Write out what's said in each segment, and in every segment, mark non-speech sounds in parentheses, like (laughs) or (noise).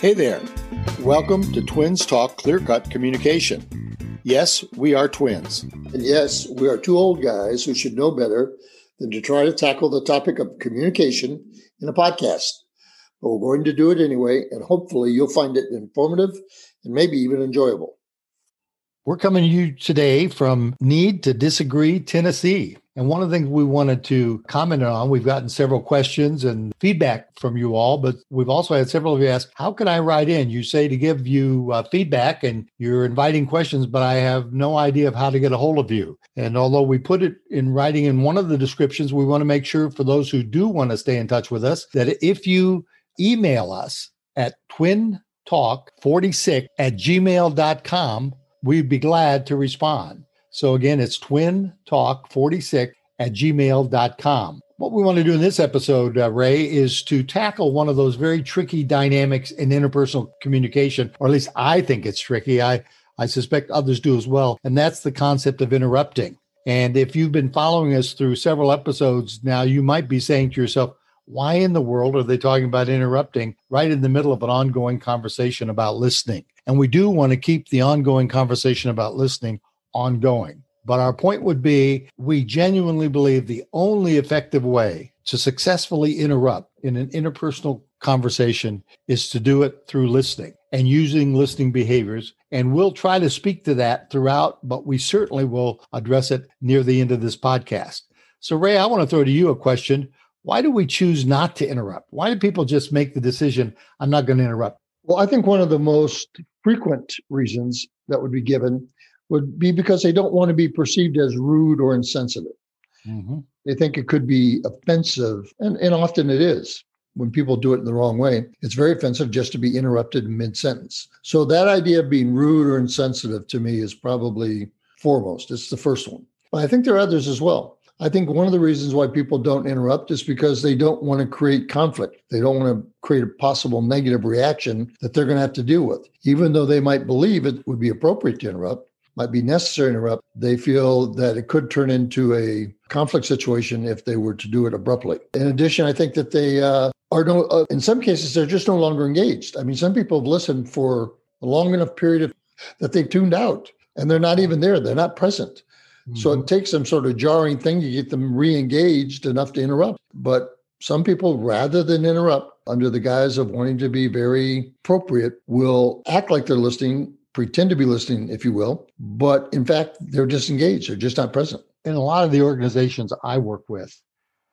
Hey there. Welcome to Twins Talk Clear Cut Communication. Yes, we are twins. And yes, we are two old guys who should know better than to try to tackle the topic of communication in a podcast. But we're going to do it anyway, and hopefully you'll find it informative and maybe even enjoyable. We're coming to you today from Need to Disagree, Tennessee. And one of the things we wanted to comment on, we've gotten several questions and feedback from you all, but we've also had several of you ask, How can I write in? You say to give you uh, feedback and you're inviting questions, but I have no idea of how to get a hold of you. And although we put it in writing in one of the descriptions, we want to make sure for those who do want to stay in touch with us that if you email us at twintalk46 at gmail.com, we'd be glad to respond. So again, it's twintalk46 at gmail.com. What we want to do in this episode, uh, Ray, is to tackle one of those very tricky dynamics in interpersonal communication, or at least I think it's tricky. I, I suspect others do as well. And that's the concept of interrupting. And if you've been following us through several episodes now, you might be saying to yourself, why in the world are they talking about interrupting right in the middle of an ongoing conversation about listening? And we do want to keep the ongoing conversation about listening ongoing. But our point would be we genuinely believe the only effective way to successfully interrupt in an interpersonal conversation is to do it through listening and using listening behaviors. And we'll try to speak to that throughout, but we certainly will address it near the end of this podcast. So, Ray, I want to throw to you a question. Why do we choose not to interrupt? Why do people just make the decision, I'm not going to interrupt? Well, I think one of the most frequent reasons that would be given would be because they don't want to be perceived as rude or insensitive. Mm-hmm. They think it could be offensive, and, and often it is when people do it in the wrong way. It's very offensive just to be interrupted in mid sentence. So, that idea of being rude or insensitive to me is probably foremost. It's the first one. But I think there are others as well. I think one of the reasons why people don't interrupt is because they don't want to create conflict. They don't want to create a possible negative reaction that they're going to have to deal with. Even though they might believe it would be appropriate to interrupt, might be necessary to interrupt, they feel that it could turn into a conflict situation if they were to do it abruptly. In addition, I think that they uh, are no, uh, in some cases, they're just no longer engaged. I mean, some people have listened for a long enough period of, that they've tuned out and they're not even there, they're not present. Mm-hmm. So it mm-hmm. takes some sort of jarring thing to get them re engaged enough to interrupt. But some people, rather than interrupt under the guise of wanting to be very appropriate, will act like they're listening pretend to be listening, if you will, but in fact, they're disengaged. They're just not present. In a lot of the organizations I work with,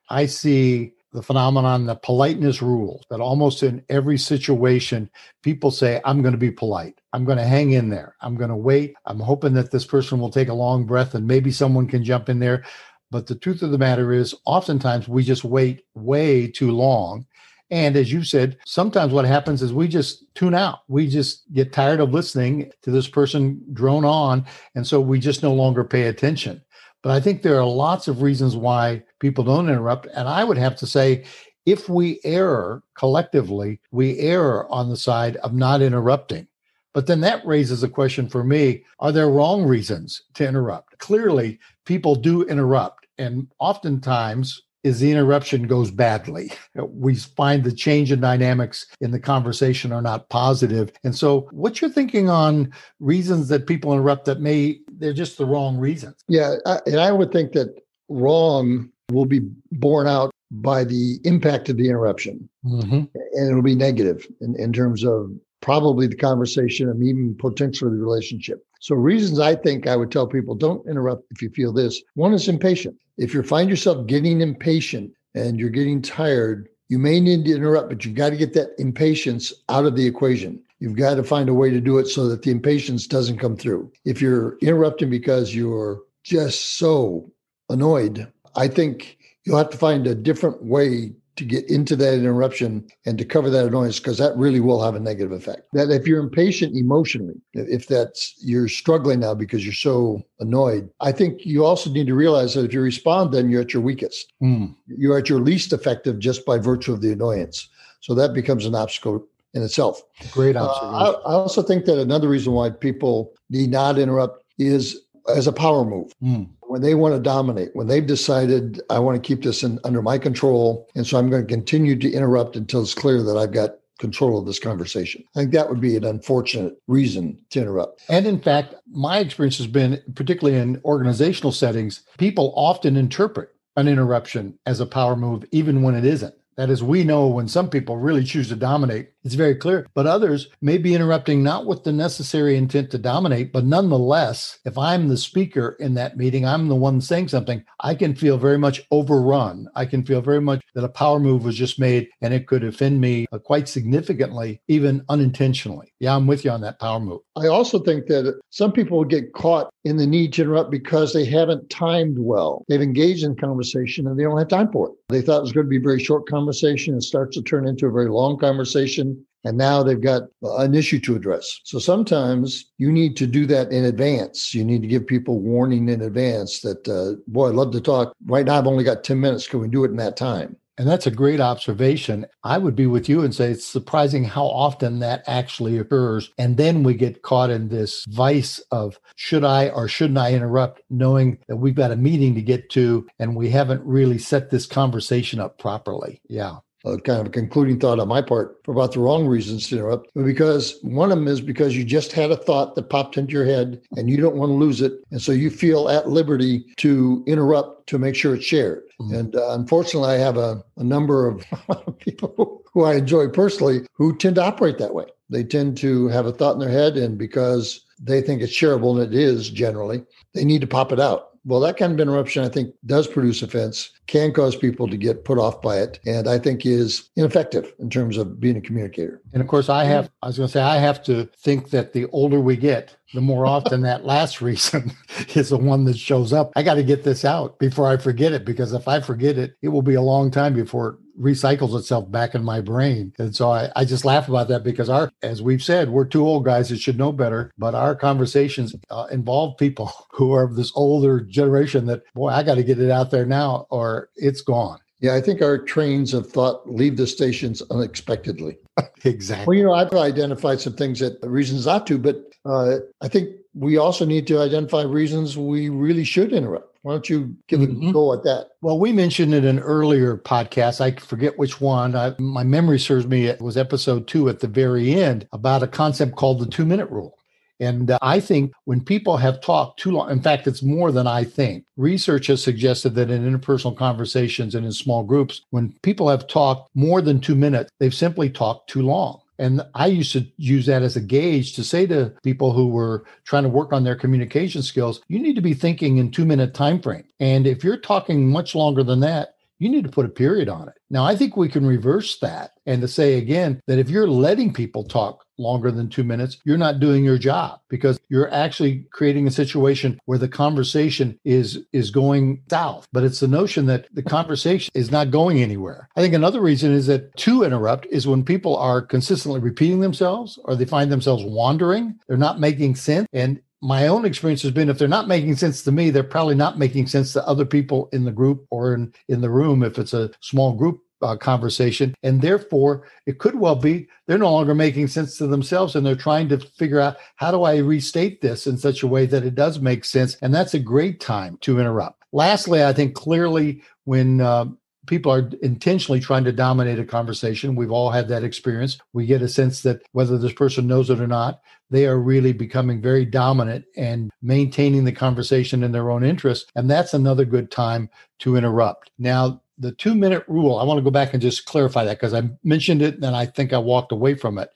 I see the phenomenon, the politeness rule, that almost in every situation, people say, I'm going to be polite. I'm going to hang in there. I'm going to wait. I'm hoping that this person will take a long breath and maybe someone can jump in there. But the truth of the matter is, oftentimes we just wait way too long and as you said, sometimes what happens is we just tune out. We just get tired of listening to this person drone on. And so we just no longer pay attention. But I think there are lots of reasons why people don't interrupt. And I would have to say, if we err collectively, we err on the side of not interrupting. But then that raises a question for me are there wrong reasons to interrupt? Clearly, people do interrupt. And oftentimes, is the interruption goes badly. (laughs) We find the change in dynamics in the conversation are not positive. And so, what's your thinking on reasons that people interrupt that may, they're just the wrong reasons? Yeah. And I would think that wrong will be borne out by the impact of the interruption. Mm-hmm. And it'll be negative in, in terms of probably the conversation and even potentially the relationship. So, reasons I think I would tell people don't interrupt if you feel this. One is impatient. If you find yourself getting impatient and you're getting tired, you may need to interrupt, but you've got to get that impatience out of the equation. You've got to find a way to do it so that the impatience doesn't come through. If you're interrupting because you're just so annoyed, I think you'll have to find a different way to get into that interruption and to cover that annoyance because that really will have a negative effect. That if you're impatient emotionally, if that's you're struggling now because you're so annoyed, I think you also need to realize that if you respond, then you're at your weakest. Mm. You're at your least effective just by virtue of the annoyance. So that becomes an obstacle in itself. Great observation. Uh, I, I also think that another reason why people need not interrupt is as a power move. Mm. When they want to dominate, when they've decided, I want to keep this in, under my control. And so I'm going to continue to interrupt until it's clear that I've got control of this conversation. I think that would be an unfortunate reason to interrupt. And in fact, my experience has been, particularly in organizational settings, people often interpret an interruption as a power move, even when it isn't. That is, we know when some people really choose to dominate, it's very clear. But others may be interrupting not with the necessary intent to dominate, but nonetheless, if I'm the speaker in that meeting, I'm the one saying something, I can feel very much overrun. I can feel very much that a power move was just made and it could offend me uh, quite significantly, even unintentionally. Yeah, I'm with you on that power move. I also think that some people get caught in the need to interrupt because they haven't timed well. They've engaged in conversation and they don't have time for it. They thought it was going to be very short conversation and starts to turn into a very long conversation. And now they've got an issue to address. So sometimes you need to do that in advance. You need to give people warning in advance that, uh, boy, I'd love to talk. Right now, I've only got 10 minutes. Can we do it in that time? And that's a great observation. I would be with you and say it's surprising how often that actually occurs. And then we get caught in this vice of should I or shouldn't I interrupt, knowing that we've got a meeting to get to and we haven't really set this conversation up properly. Yeah a kind of a concluding thought on my part for about the wrong reasons to interrupt. Because one of them is because you just had a thought that popped into your head and you don't want to lose it. And so you feel at liberty to interrupt to make sure it's shared. Mm-hmm. And uh, unfortunately, I have a, a number of (laughs) people who I enjoy personally who tend to operate that way. They tend to have a thought in their head, and because they think it's shareable, and it is generally, they need to pop it out. Well, that kind of interruption, I think, does produce offense, can cause people to get put off by it, and I think is ineffective in terms of being a communicator. And of course, I have, I was going to say, I have to think that the older we get, the more (laughs) often that last reason (laughs) is the one that shows up. I got to get this out before I forget it, because if I forget it, it will be a long time before recycles itself back in my brain. And so I, I just laugh about that because our, as we've said, we're two old guys that should know better, but our conversations uh, involve people (laughs) who are of this older generation that, boy, I got to get it out there now or it's gone. Yeah, I think our trains of thought leave the stations unexpectedly. (laughs) exactly. Well, you know, I've identified some things that reasons not to, but uh, I think we also need to identify reasons we really should interrupt. Why don't you give mm-hmm. a go at that? Well, we mentioned in an earlier podcast, I forget which one. I, my memory serves me, it was episode two at the very end about a concept called the two minute rule. And uh, I think when people have talked too long, in fact, it's more than I think. Research has suggested that in interpersonal conversations and in small groups, when people have talked more than two minutes, they've simply talked too long. And I used to use that as a gauge to say to people who were trying to work on their communication skills, you need to be thinking in two minute time frame. And if you're talking much longer than that, you need to put a period on it. Now, I think we can reverse that and to say again that if you're letting people talk longer than two minutes, you're not doing your job because you're actually creating a situation where the conversation is is going south. But it's the notion that the conversation is not going anywhere. I think another reason is that to interrupt is when people are consistently repeating themselves or they find themselves wandering, they're not making sense. And my own experience has been if they're not making sense to me, they're probably not making sense to other people in the group or in, in the room if it's a small group uh, conversation. And therefore, it could well be they're no longer making sense to themselves and they're trying to figure out how do I restate this in such a way that it does make sense. And that's a great time to interrupt. Lastly, I think clearly when uh, people are intentionally trying to dominate a conversation. We've all had that experience. We get a sense that whether this person knows it or not, they are really becoming very dominant and maintaining the conversation in their own interest. And that's another good time to interrupt. Now, the two minute rule, I want to go back and just clarify that because I mentioned it and I think I walked away from it.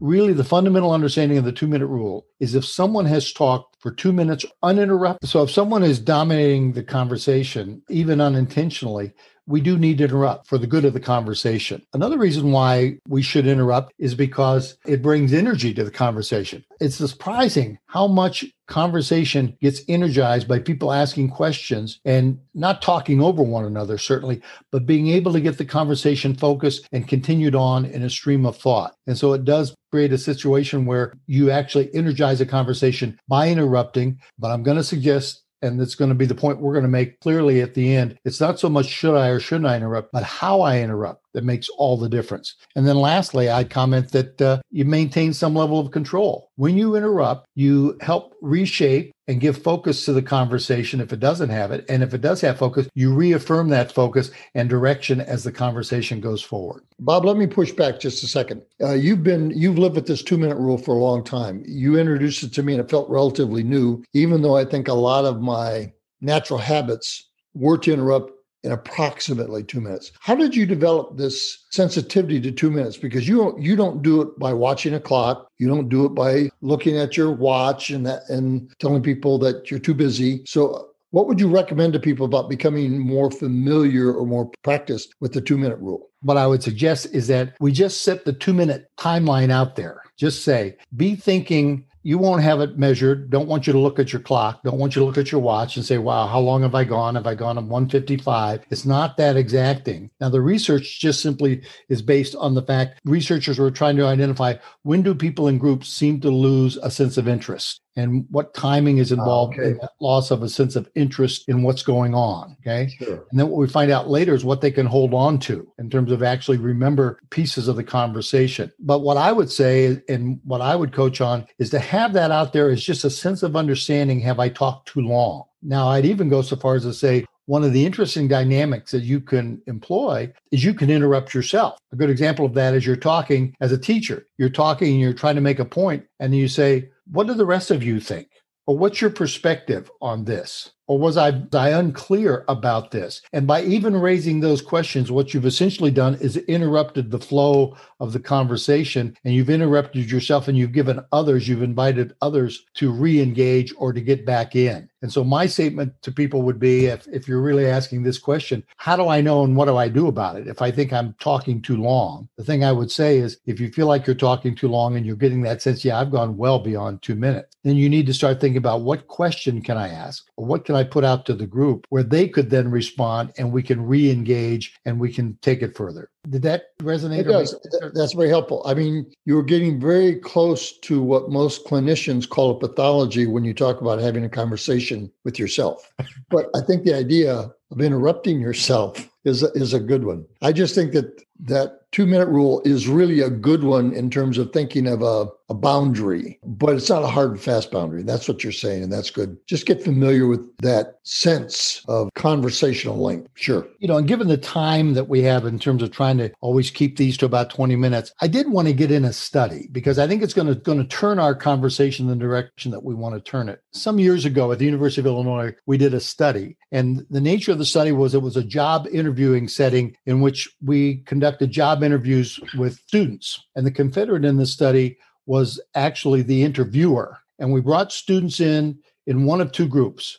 Really, the fundamental understanding of the two minute rule is if someone has talked for two minutes uninterrupted, so if someone is dominating the conversation, even unintentionally, we do need to interrupt for the good of the conversation. Another reason why we should interrupt is because it brings energy to the conversation. It's surprising how much conversation gets energized by people asking questions and not talking over one another, certainly, but being able to get the conversation focused and continued on in a stream of thought. And so it does create a situation where you actually energize a conversation by interrupting. But I'm going to suggest and it's going to be the point we're going to make clearly at the end. It's not so much should I or shouldn't I interrupt, but how I interrupt that makes all the difference. And then lastly, I'd comment that uh, you maintain some level of control. When you interrupt, you help reshape and give focus to the conversation if it doesn't have it. And if it does have focus, you reaffirm that focus and direction as the conversation goes forward. Bob, let me push back just a second. Uh, you've been you've lived with this two minute rule for a long time. You introduced it to me, and it felt relatively new, even though I think a lot of my natural habits were to interrupt in approximately two minutes. How did you develop this sensitivity to two minutes? Because you don't you don't do it by watching a clock. You don't do it by looking at your watch and that and telling people that you're too busy. So uh, what would you recommend to people about becoming more familiar or more practiced with the two minute rule? What I would suggest is that we just set the two minute timeline out there. Just say, be thinking you won't have it measured. Don't want you to look at your clock. Don't want you to look at your watch and say, wow, how long have I gone? Have I gone at 155? It's not that exacting. Now, the research just simply is based on the fact researchers were trying to identify when do people in groups seem to lose a sense of interest and what timing is involved okay. in that loss of a sense of interest in what's going on. Okay. Sure. And then what we find out later is what they can hold on to in terms of actually remember pieces of the conversation. But what I would say and what I would coach on is to have that out there is just a sense of understanding have I talked too long? Now, I'd even go so far as to say, one of the interesting dynamics that you can employ is you can interrupt yourself. A good example of that is you're talking as a teacher. You're talking and you're trying to make a point, and you say, what do the rest of you think? Or what's your perspective on this? Or was I, I unclear about this? And by even raising those questions, what you've essentially done is interrupted the flow of the conversation and you've interrupted yourself and you've given others, you've invited others to re engage or to get back in. And so my statement to people would be if, if you're really asking this question, how do I know and what do I do about it? If I think I'm talking too long, the thing I would say is if you feel like you're talking too long and you're getting that sense, yeah, I've gone well beyond two minutes, then you need to start thinking about what question can I ask or what can I put out to the group where they could then respond and we can re engage and we can take it further. Did that resonate? It does. That's very helpful. I mean, you're getting very close to what most clinicians call a pathology when you talk about having a conversation with yourself. but I think the idea of interrupting yourself is a, is a good one. I just think that that two minute rule is really a good one in terms of thinking of a, a boundary, but it's not a hard and fast boundary. That's what you're saying, and that's good. Just get familiar with that sense of conversational length. Sure. You know, and given the time that we have in terms of trying to always keep these to about 20 minutes, I did want to get in a study because I think it's going to going to turn our conversation in the direction that we want to turn it. Some years ago at the University of Illinois, we did a study, and the nature of the study was it was a job interviewing setting in which we conducted job interviews with students. And the confederate in the study was actually the interviewer. And we brought students in in one of two groups.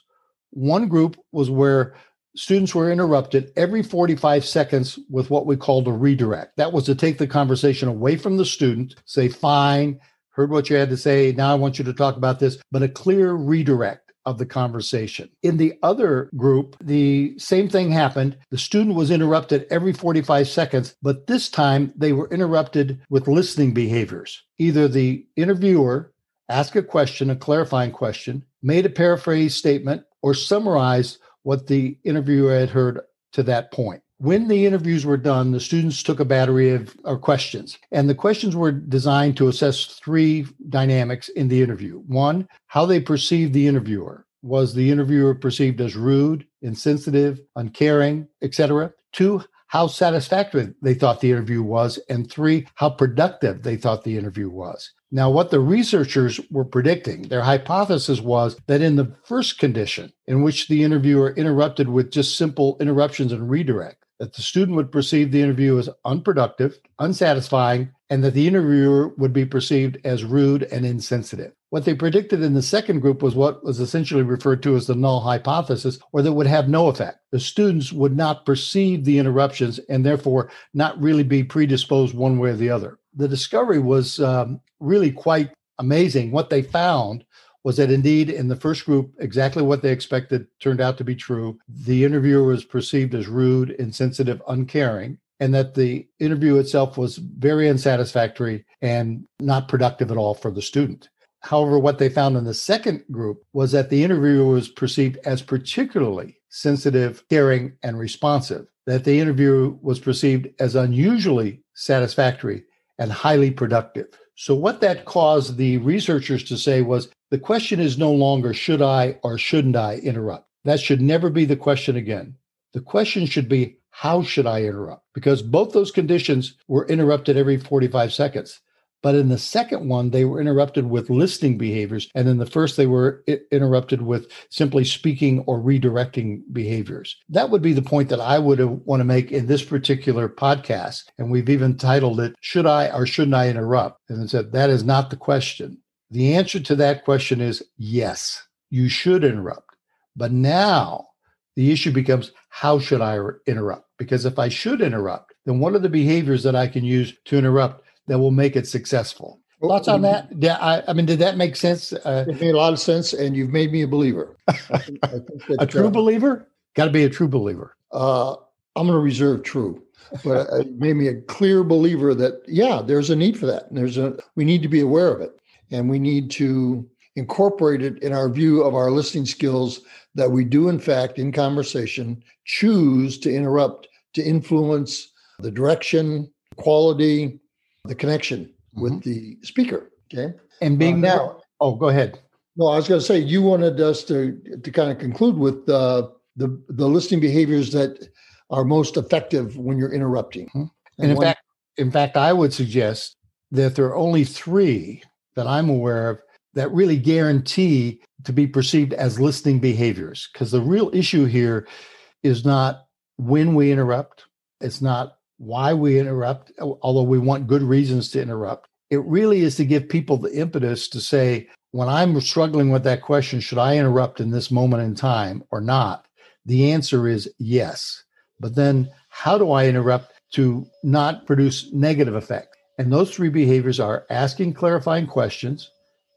One group was where students were interrupted every 45 seconds with what we called a redirect. That was to take the conversation away from the student, say, fine, heard what you had to say. Now I want you to talk about this, but a clear redirect of the conversation. In the other group, the same thing happened. The student was interrupted every 45 seconds, but this time they were interrupted with listening behaviors. Either the interviewer asked a question, a clarifying question, made a paraphrase statement, or summarized what the interviewer had heard to that point. When the interviews were done, the students took a battery of, of, questions, and the questions were designed to assess three dynamics in the interview. One, how they perceived the interviewer. Was the interviewer perceived as rude, insensitive, uncaring, etc.? Two, how satisfactory they thought the interview was, and three, how productive they thought the interview was. Now, what the researchers were predicting, their hypothesis was that in the first condition, in which the interviewer interrupted with just simple interruptions and redirect, that the student would perceive the interview as unproductive, unsatisfying, and that the interviewer would be perceived as rude and insensitive. What they predicted in the second group was what was essentially referred to as the null hypothesis, or that would have no effect. The students would not perceive the interruptions and therefore not really be predisposed one way or the other. The discovery was um, really quite amazing. What they found was that indeed in the first group, exactly what they expected turned out to be true. The interviewer was perceived as rude, insensitive, uncaring, and that the interview itself was very unsatisfactory and not productive at all for the student. However, what they found in the second group was that the interviewer was perceived as particularly sensitive, caring, and responsive. that the interview was perceived as unusually satisfactory and highly productive. So, what that caused the researchers to say was the question is no longer should I or shouldn't I interrupt? That should never be the question again. The question should be how should I interrupt? Because both those conditions were interrupted every 45 seconds. But in the second one, they were interrupted with listening behaviors. And in the first, they were interrupted with simply speaking or redirecting behaviors. That would be the point that I would want to make in this particular podcast. And we've even titled it, Should I or Shouldn't I Interrupt? And said, That is not the question. The answer to that question is yes, you should interrupt. But now the issue becomes, How should I interrupt? Because if I should interrupt, then what are the behaviors that I can use to interrupt that will make it successful. Thoughts on that? Yeah, I, I mean, did that make sense? Uh, it made a lot of sense, and you've made me a believer. (laughs) I think, I think that, a true uh, believer? Got to be a true believer. Uh, I'm going to reserve true, but it made me a clear believer that yeah, there's a need for that, and there's a we need to be aware of it, and we need to incorporate it in our view of our listening skills that we do in fact in conversation choose to interrupt to influence the direction, quality, the connection mm-hmm. with the speaker. Okay. And being uh, now, oh, go ahead. No, I was going to say you wanted us to to kind of conclude with uh, the the listening behaviors that are most effective when you're interrupting. Mm-hmm. And, and, in when, fact, in fact, I would suggest that there are only three that I'm aware of that really guarantee to be perceived as listening behaviors. Because the real issue here is not when we interrupt, it's not why we interrupt, although we want good reasons to interrupt. It really is to give people the impetus to say, when I'm struggling with that question, should I interrupt in this moment in time or not? The answer is yes. But then, how do I interrupt to not produce negative effect? And those three behaviors are asking clarifying questions,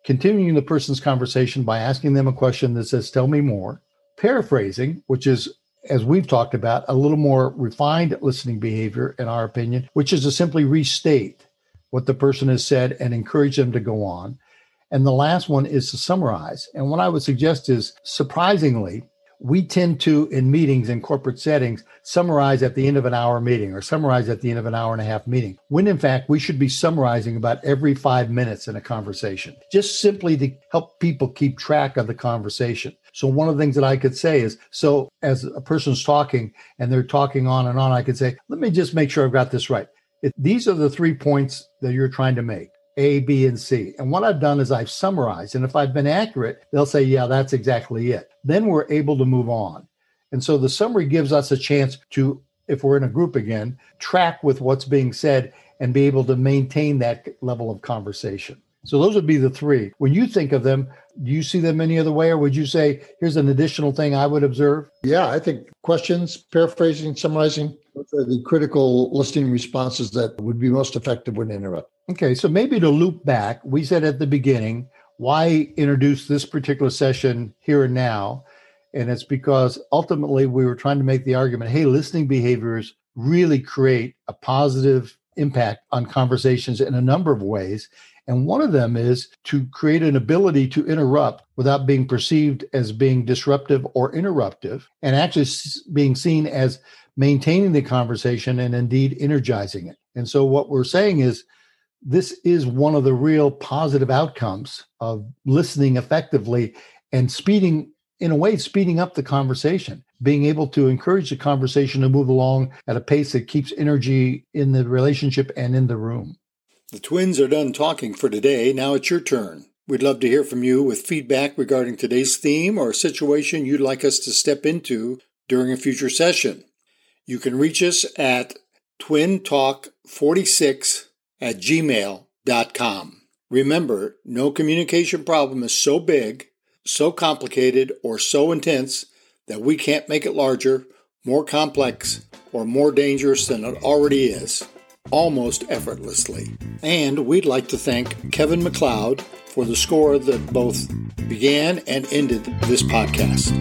continuing the person's conversation by asking them a question that says, Tell me more, paraphrasing, which is as we've talked about, a little more refined listening behavior, in our opinion, which is to simply restate what the person has said and encourage them to go on. And the last one is to summarize. And what I would suggest is surprisingly, we tend to, in meetings in corporate settings, summarize at the end of an hour meeting or summarize at the end of an hour and a half meeting, when in fact we should be summarizing about every five minutes in a conversation, just simply to help people keep track of the conversation. So, one of the things that I could say is so as a person's talking and they're talking on and on, I could say, let me just make sure I've got this right. If these are the three points that you're trying to make. A, B, and C. And what I've done is I've summarized. And if I've been accurate, they'll say, yeah, that's exactly it. Then we're able to move on. And so the summary gives us a chance to, if we're in a group again, track with what's being said and be able to maintain that level of conversation. So those would be the three. When you think of them, do you see them any other way, or would you say, here's an additional thing I would observe? Yeah, I think questions, paraphrasing, summarizing, the critical listening responses that would be most effective when interrupted. Okay, so maybe to loop back, we said at the beginning, why introduce this particular session here and now? And it's because ultimately we were trying to make the argument hey, listening behaviors really create a positive impact on conversations in a number of ways. And one of them is to create an ability to interrupt without being perceived as being disruptive or interruptive, and actually being seen as maintaining the conversation and indeed energizing it. And so, what we're saying is this is one of the real positive outcomes of listening effectively and speeding, in a way, speeding up the conversation, being able to encourage the conversation to move along at a pace that keeps energy in the relationship and in the room. The twins are done talking for today. Now it's your turn. We'd love to hear from you with feedback regarding today's theme or a situation you'd like us to step into during a future session. You can reach us at twintalk46 at gmail.com. Remember, no communication problem is so big, so complicated, or so intense that we can't make it larger, more complex, or more dangerous than it already is almost effortlessly. And we'd like to thank Kevin MacLeod for the score that both began and ended this podcast.